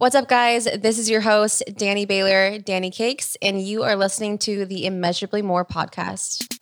What's up, guys? This is your host, Danny Baylor, Danny Cakes, and you are listening to the Immeasurably More podcast.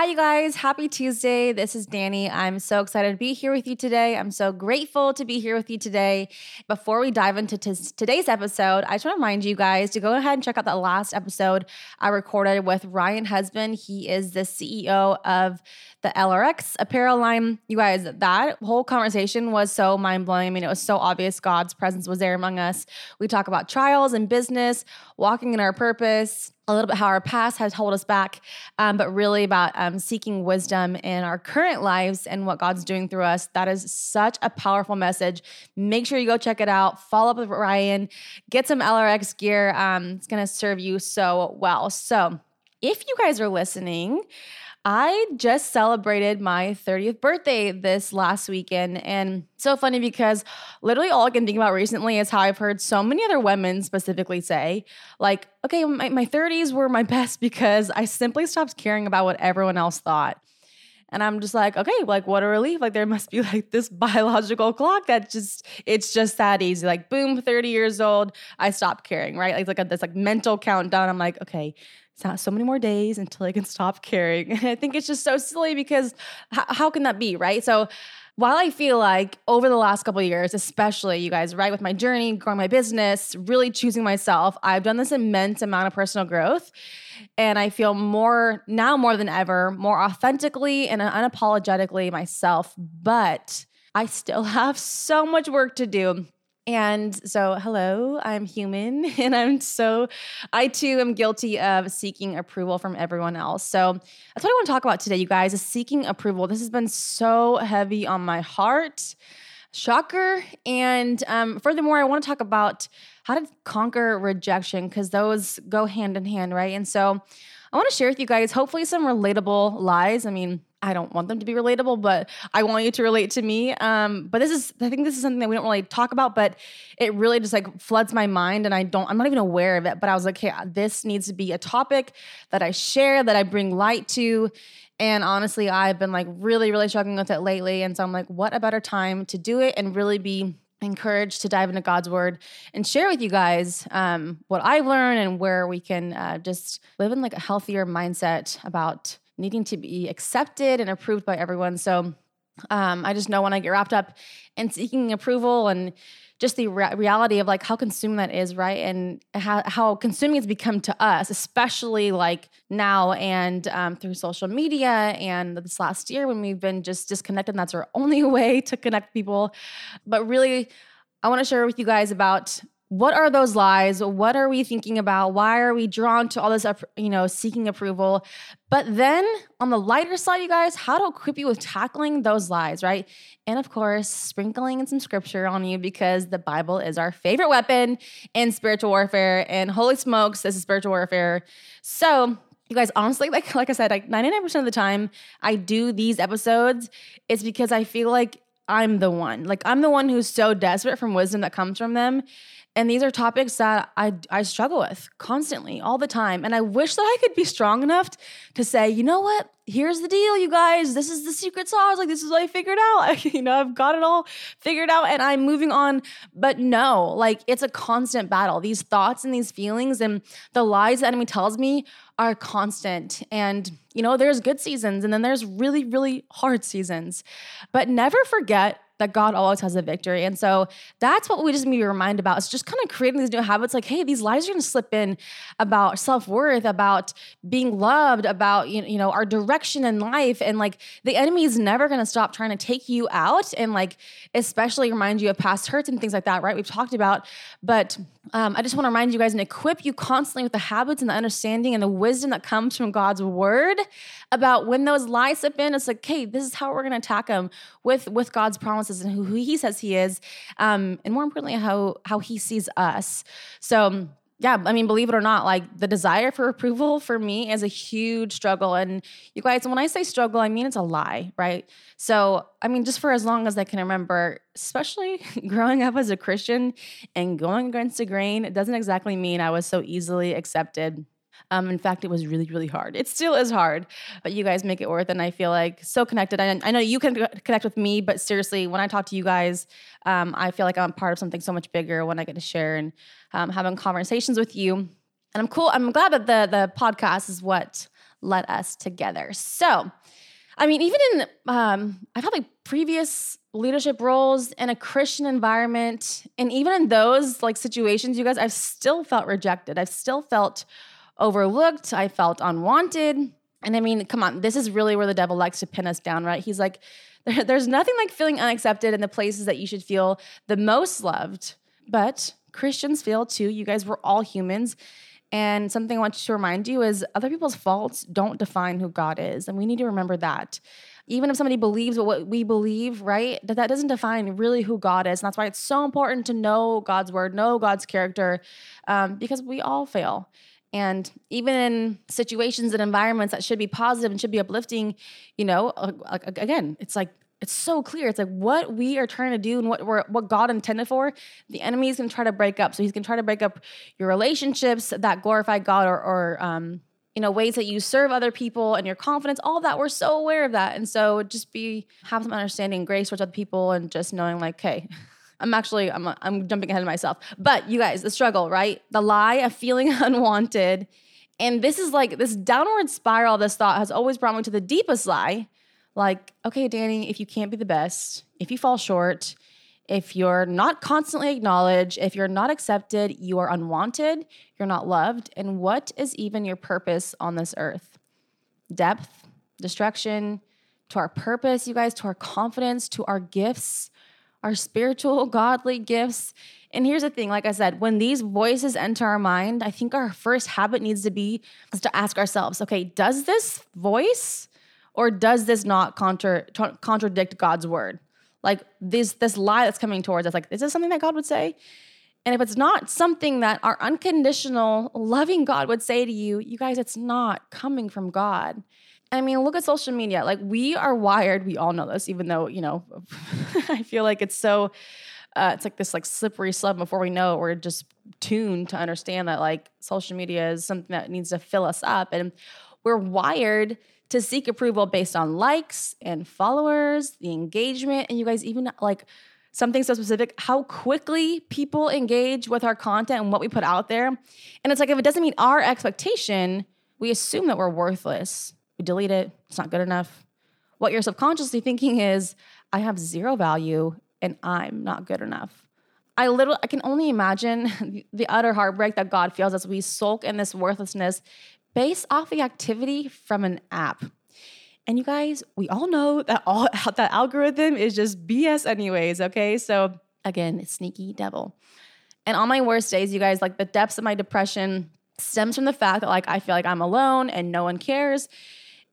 Hi, you guys. Happy Tuesday. This is Danny. I'm so excited to be here with you today. I'm so grateful to be here with you today. Before we dive into t- today's episode, I just want to remind you guys to go ahead and check out that last episode I recorded with Ryan Husband. He is the CEO of the LRX apparel line. You guys, that whole conversation was so mind blowing. I mean, it was so obvious God's presence was there among us. We talk about trials and business, walking in our purpose a little bit how our past has held us back, um, but really about um, seeking wisdom in our current lives and what God's doing through us. That is such a powerful message. Make sure you go check it out. Follow up with Ryan, get some LRX gear. Um, it's going to serve you so well. So, if you guys are listening, I just celebrated my 30th birthday this last weekend. And so funny because literally all I can think about recently is how I've heard so many other women specifically say, like, okay, my, my 30s were my best because I simply stopped caring about what everyone else thought. And I'm just like, okay, like what a relief. Like there must be like this biological clock that just, it's just that easy. Like boom, 30 years old, I stopped caring, right? Like, like a, this like mental countdown. I'm like, okay, so many more days until I can stop caring. And I think it's just so silly because h- how can that be, right? So while I feel like over the last couple years, especially you guys, right, with my journey, growing my business, really choosing myself, I've done this immense amount of personal growth. And I feel more now more than ever, more authentically and unapologetically myself. But I still have so much work to do and so, hello, I'm human, and I'm so, I too am guilty of seeking approval from everyone else. So, that's what I want to talk about today, you guys, is seeking approval. This has been so heavy on my heart. Shocker. And um, furthermore, I want to talk about how to conquer rejection because those go hand in hand, right? And so, I want to share with you guys, hopefully, some relatable lies. I mean, I don't want them to be relatable, but I want you to relate to me. Um, but this is, I think this is something that we don't really talk about, but it really just like floods my mind and I don't, I'm not even aware of it. But I was like, hey, this needs to be a topic that I share, that I bring light to. And honestly, I've been like really, really struggling with it lately. And so I'm like, what a better time to do it and really be encouraged to dive into God's word and share with you guys um, what I've learned and where we can uh, just live in like a healthier mindset about needing to be accepted and approved by everyone. So um, I just know when I get wrapped up in seeking approval and just the re- reality of like how consuming that is, right? And how, how consuming it's become to us, especially like now and um, through social media and this last year when we've been just disconnected. That's our only way to connect people. But really, I want to share with you guys about what are those lies? What are we thinking about? Why are we drawn to all this you know seeking approval? But then on the lighter side you guys how to equip you with tackling those lies right? And of course sprinkling in some scripture on you because the bible is our favorite weapon in spiritual warfare. And holy smokes this is spiritual warfare. So you guys honestly like like i said like 99% of the time i do these episodes it's because i feel like i'm the one. Like i'm the one who's so desperate from wisdom that comes from them and these are topics that I, I struggle with constantly, all the time. And I wish that I could be strong enough to say, you know what? Here's the deal, you guys. This is the secret sauce. Like, this is what I figured out. you know, I've got it all figured out and I'm moving on. But no, like, it's a constant battle. These thoughts and these feelings and the lies the enemy tells me are constant. And, you know, there's good seasons and then there's really, really hard seasons. But never forget that God always has a victory. And so that's what we just need to be reminded about. It's just kind of creating these new habits like, hey, these lies are going to slip in about self worth, about being loved, about, you know, our direction in life. And like the enemy is never going to stop trying to take you out and like, especially remind you of past hurts and things like that, right? We've talked about. But um, I just want to remind you guys and equip you constantly with the habits and the understanding and the wisdom that comes from God's word about when those lies slip in. It's like, hey, this is how we're going to attack them with with God's promises and who, who he says he is, um, and more importantly, how how he sees us. So yeah, I mean, believe it or not, like the desire for approval for me is a huge struggle. And you guys, when I say struggle, I mean it's a lie, right? So, I mean, just for as long as I can remember, especially growing up as a Christian and going against the grain, it doesn't exactly mean I was so easily accepted. Um, in fact, it was really, really hard. It still is hard, but you guys make it worth it. And I feel like so connected. I, I know you can connect with me, but seriously, when I talk to you guys, um, I feel like I'm part of something so much bigger when I get to share and um, having conversations with you. And I'm cool. I'm glad that the the podcast is what led us together. So, I mean, even in um, I've had like previous leadership roles in a Christian environment, and even in those like situations, you guys, I've still felt rejected. I've still felt overlooked. I felt unwanted. And I mean, come on, this is really where the devil likes to pin us down, right? He's like, there's nothing like feeling unaccepted in the places that you should feel the most loved. But Christians feel too. You guys, we're all humans. And something I want to remind you is other people's faults don't define who God is. And we need to remember that. Even if somebody believes what we believe, right, that that doesn't define really who God is. And that's why it's so important to know God's word, know God's character, um, because we all fail. And even in situations and environments that should be positive and should be uplifting, you know, again, it's like it's so clear. It's like what we are trying to do and what we're what God intended for. The enemy is going to try to break up. So he's going to try to break up your relationships that glorify God or, or um, you know ways that you serve other people and your confidence. All that we're so aware of that, and so just be have some understanding, grace towards other people, and just knowing like, hey. I'm actually I'm I'm jumping ahead of myself. But you guys, the struggle, right? The lie of feeling unwanted. And this is like this downward spiral this thought has always brought me to the deepest lie. Like, okay, Danny, if you can't be the best, if you fall short, if you're not constantly acknowledged, if you're not accepted, you are unwanted, you're not loved. And what is even your purpose on this earth? Depth, destruction, to our purpose, you guys, to our confidence, to our gifts, our spiritual, godly gifts. And here's the thing like I said, when these voices enter our mind, I think our first habit needs to be is to ask ourselves, okay, does this voice or does this not contra- contradict God's word? Like this this lie that's coming towards us, like is this something that God would say? And if it's not something that our unconditional, loving God would say to you, you guys, it's not coming from God. I mean, look at social media. Like we are wired. We all know this, even though you know. I feel like it's so. Uh, it's like this like slippery slope. Before we know it, we're just tuned to understand that like social media is something that needs to fill us up, and we're wired to seek approval based on likes and followers, the engagement, and you guys even like something so specific how quickly people engage with our content and what we put out there. And it's like if it doesn't meet our expectation, we assume that we're worthless we delete it, it's not good enough. What you're subconsciously thinking is, I have zero value and I'm not good enough. I literally I can only imagine the utter heartbreak that God feels as we sulk in this worthlessness based off the activity from an app. And you guys, we all know that all that algorithm is just BS anyways, okay? So again, sneaky devil. And on my worst days, you guys, like the depths of my depression stems from the fact that like I feel like I'm alone and no one cares.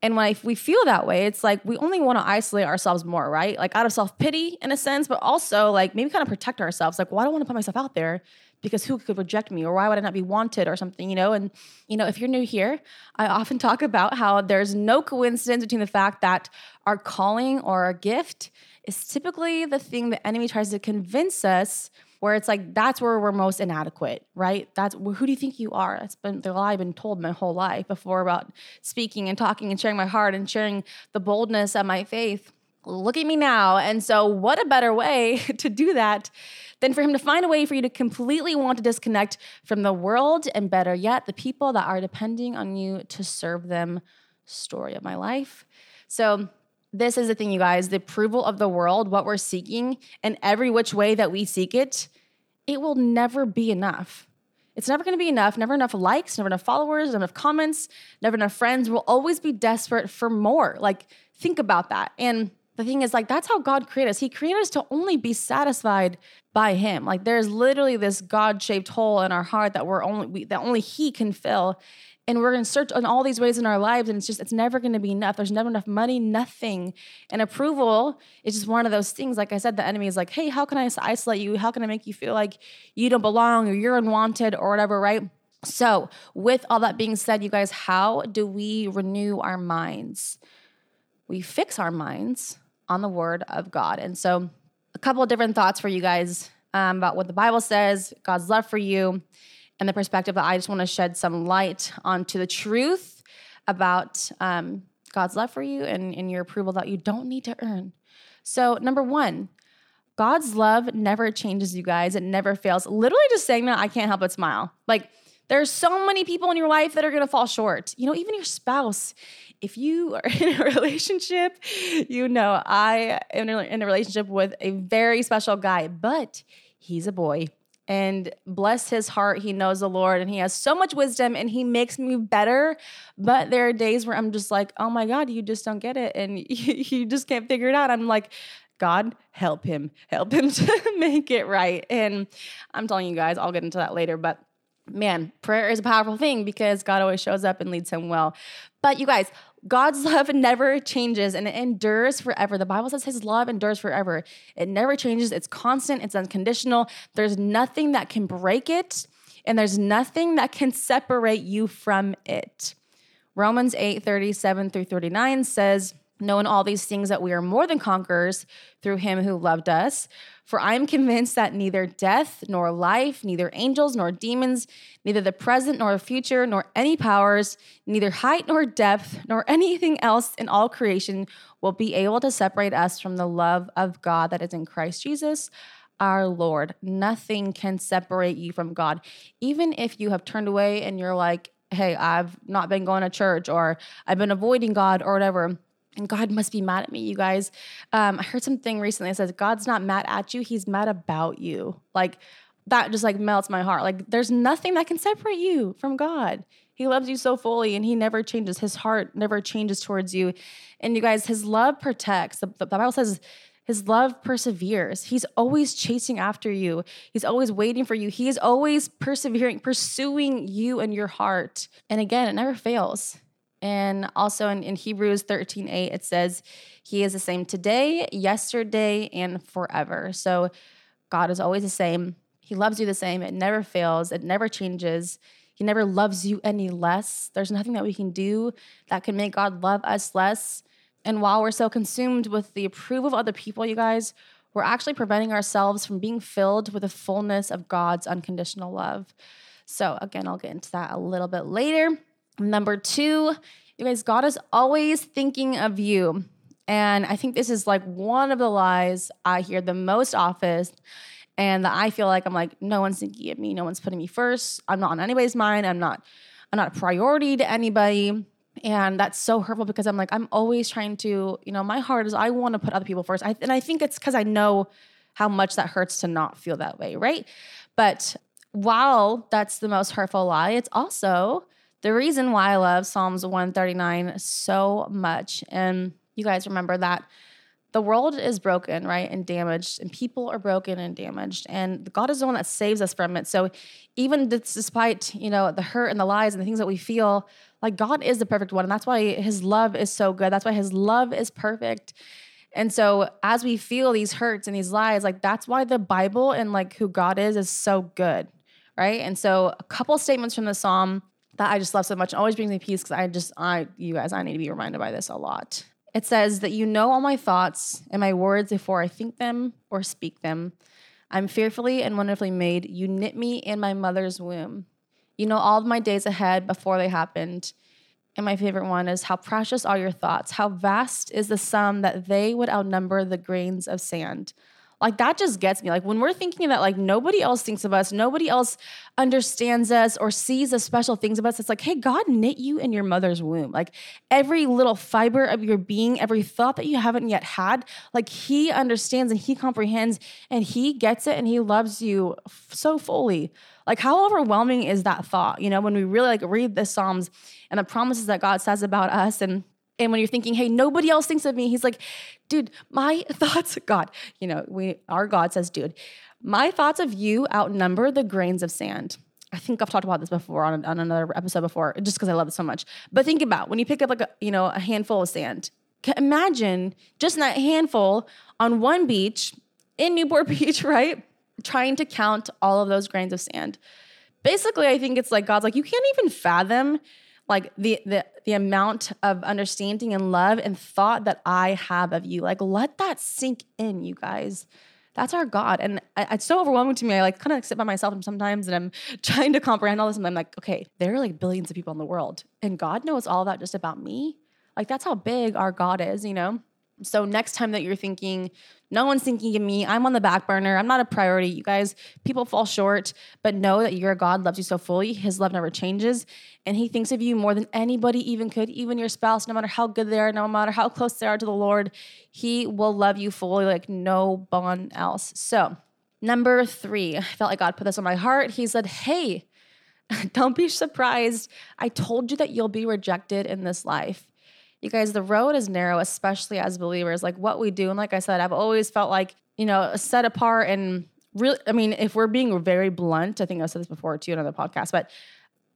And when I, we feel that way, it's like we only want to isolate ourselves more, right? Like out of self pity in a sense, but also like maybe kind of protect ourselves. Like, well, I don't want to put myself out there because who could reject me or why would I not be wanted or something, you know? And, you know, if you're new here, I often talk about how there's no coincidence between the fact that our calling or our gift is typically the thing the enemy tries to convince us where it's like that's where we're most inadequate, right? That's who do you think you are? That's been the lie I've been told my whole life before about speaking and talking and sharing my heart and sharing the boldness of my faith. Look at me now. And so, what a better way to do that than for him to find a way for you to completely want to disconnect from the world and better yet, the people that are depending on you to serve them. Story of my life. So, this is the thing, you guys the approval of the world, what we're seeking, and every which way that we seek it, it will never be enough. It's never gonna be enough, never enough likes, never enough followers, never enough comments, never enough friends. We'll always be desperate for more. Like, think about that. And the thing is, like, that's how God created us. He created us to only be satisfied by Him. Like, there's literally this God shaped hole in our heart that we're only, we, that only He can fill and we're going to search in all these ways in our lives and it's just it's never going to be enough. There's never enough money nothing. And approval is just one of those things. Like i said the enemy is like hey how can i isolate you? How can i make you feel like you don't belong or you're unwanted or whatever right? So, with all that being said, you guys, how do we renew our minds? We fix our minds on the word of God. And so, a couple of different thoughts for you guys um, about what the Bible says, God's love for you, and the perspective that I just want to shed some light onto the truth about um, God's love for you and, and your approval that you don't need to earn. So, number one, God's love never changes, you guys. It never fails. Literally, just saying that, I can't help but smile. Like, there's so many people in your life that are gonna fall short. You know, even your spouse. If you are in a relationship, you know, I am in a relationship with a very special guy, but he's a boy. And bless his heart, he knows the Lord and he has so much wisdom and he makes me better. But there are days where I'm just like, oh my God, you just don't get it. And you just can't figure it out. I'm like, God, help him, help him to make it right. And I'm telling you guys, I'll get into that later. But man, prayer is a powerful thing because God always shows up and leads him well. But you guys, God's love never changes and it endures forever. The Bible says his love endures forever. It never changes. It's constant, it's unconditional. There's nothing that can break it, and there's nothing that can separate you from it. Romans 8 37 through 39 says, knowing all these things that we are more than conquerors through him who loved us. For I am convinced that neither death nor life, neither angels nor demons, neither the present nor future, nor any powers, neither height nor depth, nor anything else in all creation will be able to separate us from the love of God that is in Christ Jesus. Our Lord. Nothing can separate you from God. Even if you have turned away and you're like, hey, I've not been going to church or I've been avoiding God or whatever and God must be mad at me, you guys. Um, I heard something recently that says God's not mad at you, He's mad about you. Like that just like melts my heart. Like there's nothing that can separate you from God. He loves you so fully and He never changes. His heart never changes towards you. And you guys, His love protects. The, the Bible says His love perseveres. He's always chasing after you, He's always waiting for you. He is always persevering, pursuing you and your heart. And again, it never fails. And also in, in Hebrews 13 8, it says, He is the same today, yesterday, and forever. So God is always the same. He loves you the same. It never fails, it never changes. He never loves you any less. There's nothing that we can do that can make God love us less. And while we're so consumed with the approval of other people, you guys, we're actually preventing ourselves from being filled with the fullness of God's unconditional love. So, again, I'll get into that a little bit later. Number two, you guys, God is always thinking of you. And I think this is like one of the lies I hear the most often. And that I feel like I'm like, no one's thinking of me. No one's putting me first. I'm not on anybody's mind. I'm not, I'm not a priority to anybody. And that's so hurtful because I'm like, I'm always trying to, you know, my heart is I want to put other people first. I, and I think it's because I know how much that hurts to not feel that way, right? But while that's the most hurtful lie, it's also the reason why I love Psalms 139 so much. And you guys remember that the world is broken, right? And damaged, and people are broken and damaged. And God is the one that saves us from it. So even despite, you know, the hurt and the lies and the things that we feel, like God is the perfect one. And that's why his love is so good. That's why his love is perfect. And so as we feel these hurts and these lies, like that's why the Bible and like who God is is so good. Right. And so a couple statements from the Psalm that I just love so much. Always brings me peace because I just, I, you guys, I need to be reminded by this a lot. It says that you know all my thoughts and my words before I think them or speak them. I'm fearfully and wonderfully made. You knit me in my mother's womb. You know all of my days ahead before they happened. And my favorite one is how precious are your thoughts? How vast is the sum that they would outnumber the grains of sand? Like that just gets me. Like when we're thinking that like nobody else thinks of us, nobody else understands us or sees the special things of us, it's like, hey, God knit you in your mother's womb. Like every little fiber of your being, every thought that you haven't yet had, like He understands and He comprehends and He gets it and He loves you so fully. Like how overwhelming is that thought? You know, when we really like read the Psalms and the promises that God says about us and and when you're thinking, hey, nobody else thinks of me, he's like, dude, my thoughts, God, you know, we our God says, dude, my thoughts of you outnumber the grains of sand. I think I've talked about this before on, on another episode before, just because I love it so much. But think about when you pick up like a, you know, a handful of sand. Imagine just that handful on one beach in Newport Beach, right? Trying to count all of those grains of sand. basically, I think it's like God's like, you can't even fathom like the the the amount of understanding and love and thought that I have of you. Like let that sink in, you guys. That's our God. And I, it's so overwhelming to me. I like kind of sit by myself sometimes and I'm trying to comprehend all this. And I'm like, okay, there are like billions of people in the world. And God knows all that just about me. Like that's how big our God is, you know? So next time that you're thinking, no one's thinking of me, I'm on the back burner, I'm not a priority. You guys, people fall short, but know that your God loves you so fully. His love never changes. And he thinks of you more than anybody even could, even your spouse, no matter how good they are, no matter how close they are to the Lord, he will love you fully like no one else. So, number three, I felt like God put this on my heart. He said, Hey, don't be surprised. I told you that you'll be rejected in this life you guys, the road is narrow, especially as believers. Like what we do. And like I said, I've always felt like, you know, set apart and really, I mean, if we're being very blunt, I think I've said this before too in other podcasts, but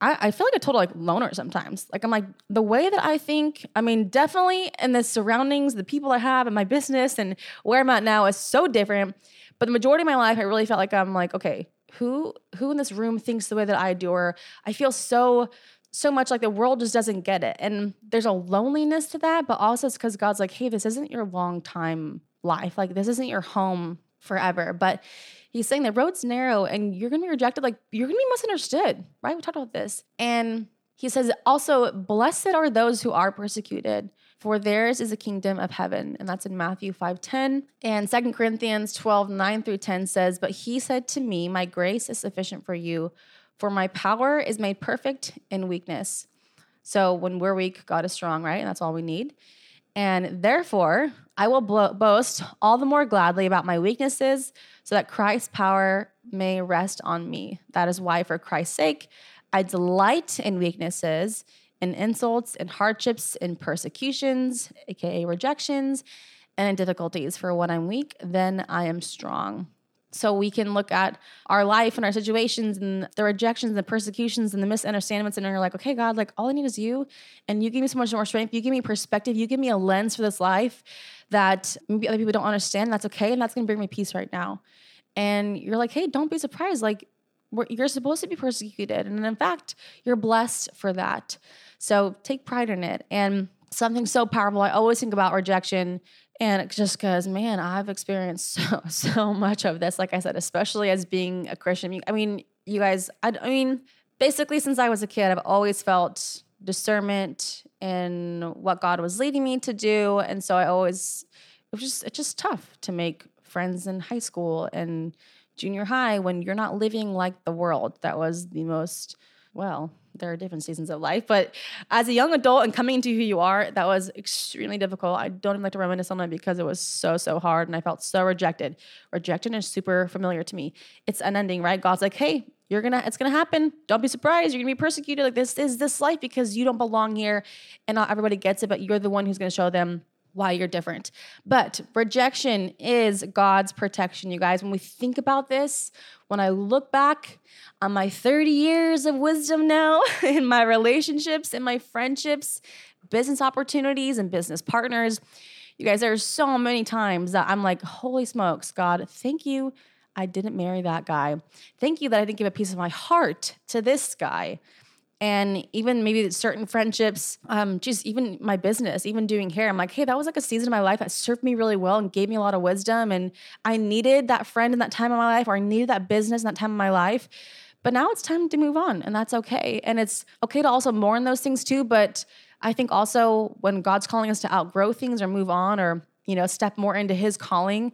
I, I feel like a total like loner sometimes. Like I'm like, the way that I think, I mean, definitely in the surroundings, the people I have in my business and where I'm at now is so different. But the majority of my life, I really felt like I'm like, okay, who who in this room thinks the way that I do, or I feel so so much like the world just doesn't get it. And there's a loneliness to that, but also it's because God's like, hey, this isn't your long time life. Like, this isn't your home forever. But he's saying the road's narrow and you're gonna be rejected. Like, you're gonna be misunderstood, right? We talked about this. And he says also, blessed are those who are persecuted, for theirs is the kingdom of heaven. And that's in Matthew 5 10. And Second Corinthians 12 9 through 10 says, But he said to me, My grace is sufficient for you for my power is made perfect in weakness. So when we're weak, God is strong, right? And that's all we need. And therefore, I will blo- boast all the more gladly about my weaknesses so that Christ's power may rest on me. That is why, for Christ's sake, I delight in weaknesses, in insults, in hardships, in persecutions, aka rejections, and in difficulties. For when I'm weak, then I am strong. So we can look at our life and our situations and the rejections and the persecutions and the misunderstandings, and you're like, okay, God, like all I need is you, and you give me so much more strength. You give me perspective. You give me a lens for this life that maybe other people don't understand. That's okay, and that's gonna bring me peace right now. And you're like, hey, don't be surprised. Like you're supposed to be persecuted, and in fact, you're blessed for that. So take pride in it. And something so powerful. I always think about rejection and just because, man, I've experienced so, so much of this, like I said, especially as being a Christian. I mean, you guys, I, I mean, basically, since I was a kid, I've always felt discernment in what God was leading me to do. And so I always, it was just, it's just tough to make friends in high school and junior high when you're not living like the world. That was the most, well, there are different seasons of life. But as a young adult and coming into who you are, that was extremely difficult. I don't even like to reminisce on it because it was so, so hard and I felt so rejected. Rejection is super familiar to me. It's unending, right? God's like, hey, you're gonna, it's gonna happen. Don't be surprised. You're gonna be persecuted. Like this is this life because you don't belong here and not everybody gets it, but you're the one who's gonna show them why you're different. But rejection is God's protection, you guys. When we think about this, when I look back on my 30 years of wisdom now in my relationships, in my friendships, business opportunities, and business partners, you guys, there's so many times that I'm like, holy smokes, God, thank you. I didn't marry that guy. Thank you that I didn't give a piece of my heart to this guy and even maybe certain friendships um just even my business even doing hair i'm like hey that was like a season of my life that served me really well and gave me a lot of wisdom. And i needed that friend in that time of my life or i needed that business in that time of my life. But now it's time to move on and that's okay. And it's okay to also mourn those things too but i think also when god's calling us to outgrow things or move on or you know step more into his calling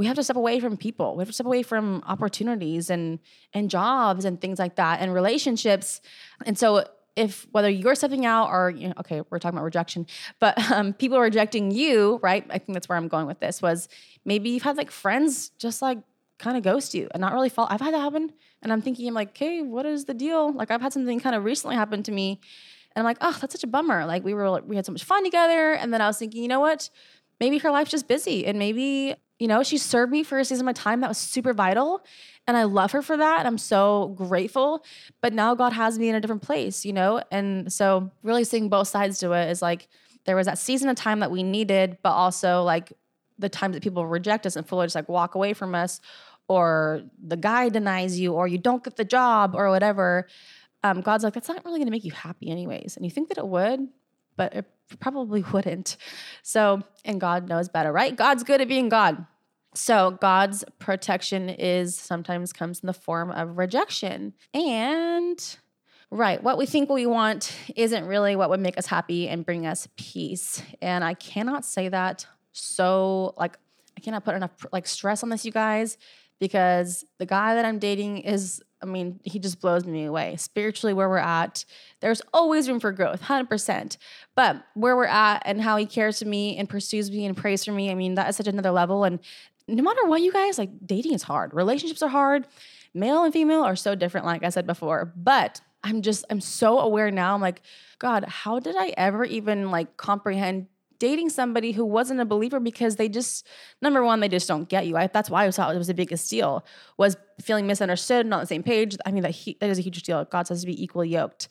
we have to step away from people. We have to step away from opportunities and and jobs and things like that and relationships. And so if whether you're stepping out or you know, okay, we're talking about rejection, but um, people are rejecting you, right? I think that's where I'm going with this. Was maybe you've had like friends just like kind of ghost you and not really fall. I've had that happen, and I'm thinking, I'm like, okay, what is the deal? Like I've had something kind of recently happen to me, and I'm like, oh, that's such a bummer. Like we were we had so much fun together, and then I was thinking, you know what? Maybe her life's just busy, and maybe you know, she served me for a season of my time that was super vital. And I love her for that. And I'm so grateful. But now God has me in a different place, you know? And so, really seeing both sides to it is like there was that season of time that we needed, but also like the times that people reject us and fully just like walk away from us or the guy denies you or you don't get the job or whatever, um, God's like, that's not really going to make you happy, anyways. And you think that it would, but it probably wouldn't. So, and God knows better, right? God's good at being God. So, God's protection is sometimes comes in the form of rejection. And Right. What we think we want isn't really what would make us happy and bring us peace. And I cannot say that so like I cannot put enough like stress on this you guys because the guy that I'm dating is I mean, he just blows me away. Spiritually, where we're at, there's always room for growth, 100%. But where we're at and how he cares for me and pursues me and prays for me, I mean, that is such another level. And no matter what, you guys, like dating is hard. Relationships are hard. Male and female are so different, like I said before. But I'm just, I'm so aware now. I'm like, God, how did I ever even like comprehend dating somebody who wasn't a believer because they just number one they just don't get you. I, that's why i thought it was the biggest deal was feeling misunderstood not on the same page. I mean that, he, that is a huge deal. God says to be equally yoked.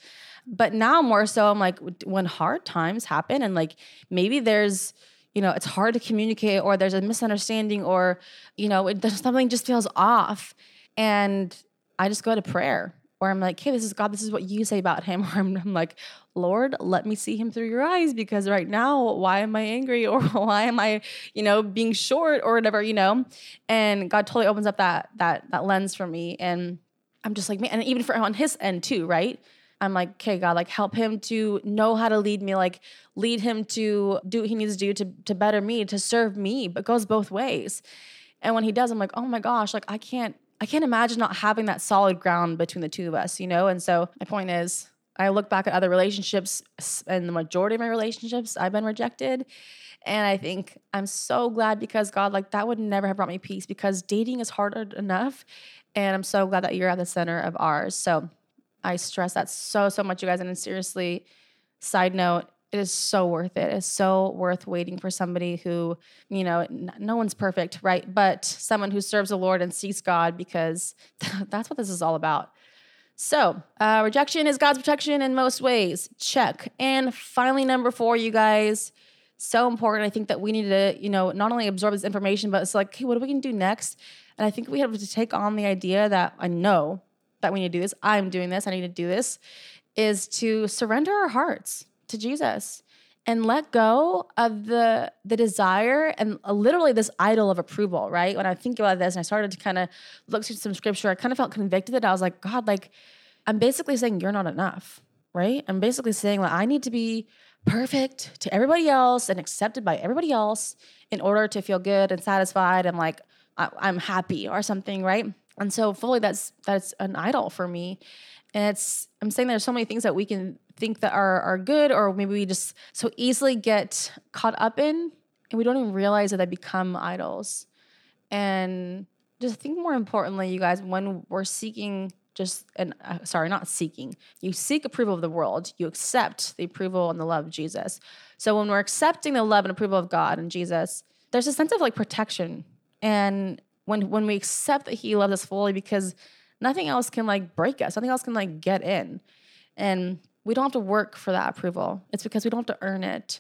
But now more so i'm like when hard times happen and like maybe there's you know it's hard to communicate or there's a misunderstanding or you know it, something just feels off. And i just go to prayer or I'm like, hey, this is God, this is what you say about him. Or I'm, I'm, like, Lord, let me see him through your eyes because right now, why am I angry or why am I, you know, being short or whatever, you know? And God totally opens up that that that lens for me. And I'm just like, man, and even for on his end too, right? I'm like, okay, God, like help him to know how to lead me, like lead him to do what he needs to do to, to better me, to serve me, but goes both ways. And when he does, I'm like, oh my gosh, like I can't I can't imagine not having that solid ground between the two of us, you know? And so my point is, I look back at other relationships, and the majority of my relationships, I've been rejected. And I think I'm so glad because God, like, that would never have brought me peace because dating is hard enough. And I'm so glad that you're at the center of ours. So I stress that so, so much, you guys. And seriously, side note, it is so worth it. It's so worth waiting for somebody who, you know, no one's perfect, right? But someone who serves the Lord and seeks God because that's what this is all about. So, uh, rejection is God's protection in most ways. Check. And finally, number four, you guys, so important. I think that we need to, you know, not only absorb this information, but it's like, okay, what are we going to do next? And I think we have to take on the idea that I know that we need to do this. I'm doing this. I need to do this. Is to surrender our hearts to Jesus and let go of the the desire and uh, literally this idol of approval right? When i think about this and i started to kind of look through some scripture i kind of felt convicted that i was like god like i'm basically saying you're not enough right? I'm basically saying like i need to be perfect to everybody else and accepted by everybody else in order to feel good and satisfied and like I, i'm happy or something right? And so fully that's that's an idol for me. And it's i'm saying there's so many things that we can think that are are good or maybe we just so easily get caught up in and we don't even realize that they become idols. And just think more importantly you guys when we're seeking just and uh, sorry not seeking. You seek approval of the world. You accept the approval and the love of jesus. So when we're accepting the love and approval of god and jesus there's a sense of like protection. And when when we accept that he loves us fully because nothing else can like break us. Nothing else can like get in. And we don't have to work for that approval. It's because we don't have to earn it.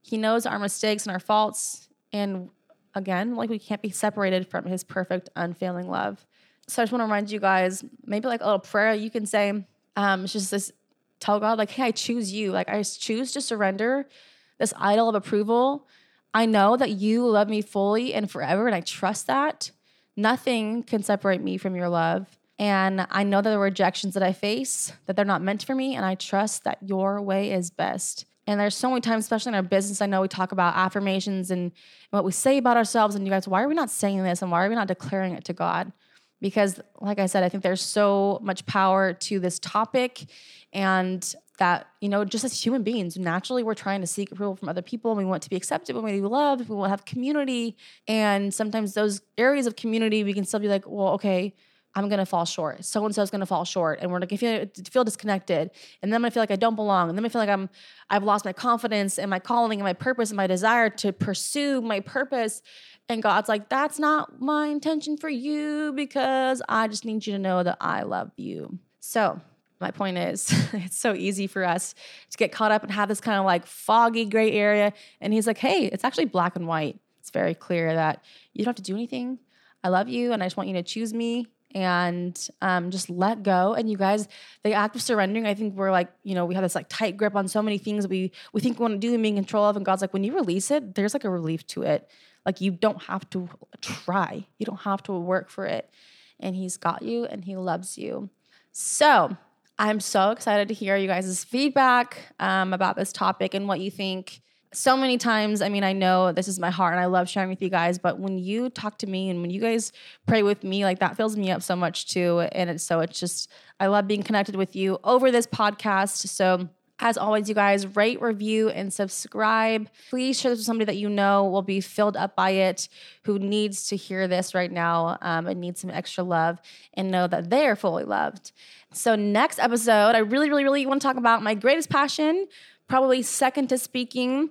He knows our mistakes and our faults. And again, like we can't be separated from his perfect, unfailing love. So I just want to remind you guys, maybe like a little prayer you can say. Um, it's just this tell God, like, hey, I choose you. Like I choose to surrender this idol of approval. I know that you love me fully and forever, and I trust that. Nothing can separate me from your love. And I know that the rejections that I face, that they're not meant for me, and I trust that your way is best. And there's so many times, especially in our business, I know we talk about affirmations and what we say about ourselves. And you guys, why are we not saying this and why are we not declaring it to God? Because, like I said, I think there's so much power to this topic. And that, you know, just as human beings, naturally we're trying to seek approval from other people. We want to be accepted, we want to be loved, we want to have community. And sometimes those areas of community, we can still be like, well, okay, I'm gonna fall short. So and so is gonna fall short, and we're gonna feel feel disconnected, and then I'm gonna feel like I don't belong, and then I feel like I'm I've lost my confidence and my calling and my purpose and my desire to pursue my purpose. And God's like, that's not my intention for you because I just need you to know that I love you. So my point is, it's so easy for us to get caught up and have this kind of like foggy gray area. And He's like, hey, it's actually black and white. It's very clear that you don't have to do anything I love you and I just want you to choose me and um, just let go. And you guys, the act of surrendering, I think we're like, you know, we have this like tight grip on so many things we we think we want to do and be in control of. And God's like, when you release it, there's like a relief to it. Like you don't have to try, you don't have to work for it. And He's got you and He loves you. So I'm so excited to hear you guys' feedback um, about this topic and what you think so many times, I mean, I know this is my heart and I love sharing with you guys, but when you talk to me and when you guys pray with me, like that fills me up so much too. And it's so it's just, I love being connected with you over this podcast. So, as always, you guys rate, review, and subscribe. Please share this with somebody that you know will be filled up by it, who needs to hear this right now um, and needs some extra love and know that they are fully loved. So, next episode, I really, really, really want to talk about my greatest passion, probably second to speaking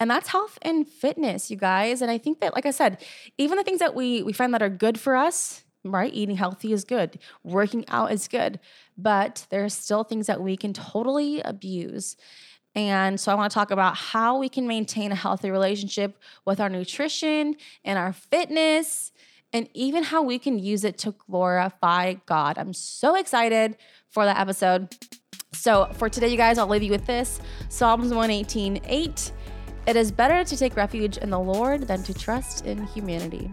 and that's health and fitness you guys. And i think that like i said even the things that we we find that are good for us right eating healthy is good. Working out is good. But there are still things that we can totally abuse. And so i want to talk about how we can maintain a healthy relationship with our nutrition and our fitness and even how we can use it to glorify god. I'm so excited for that episode. So for today you guys i'll leave you with this. Psalms 118 8 it is better to take refuge in the Lord than to trust in humanity.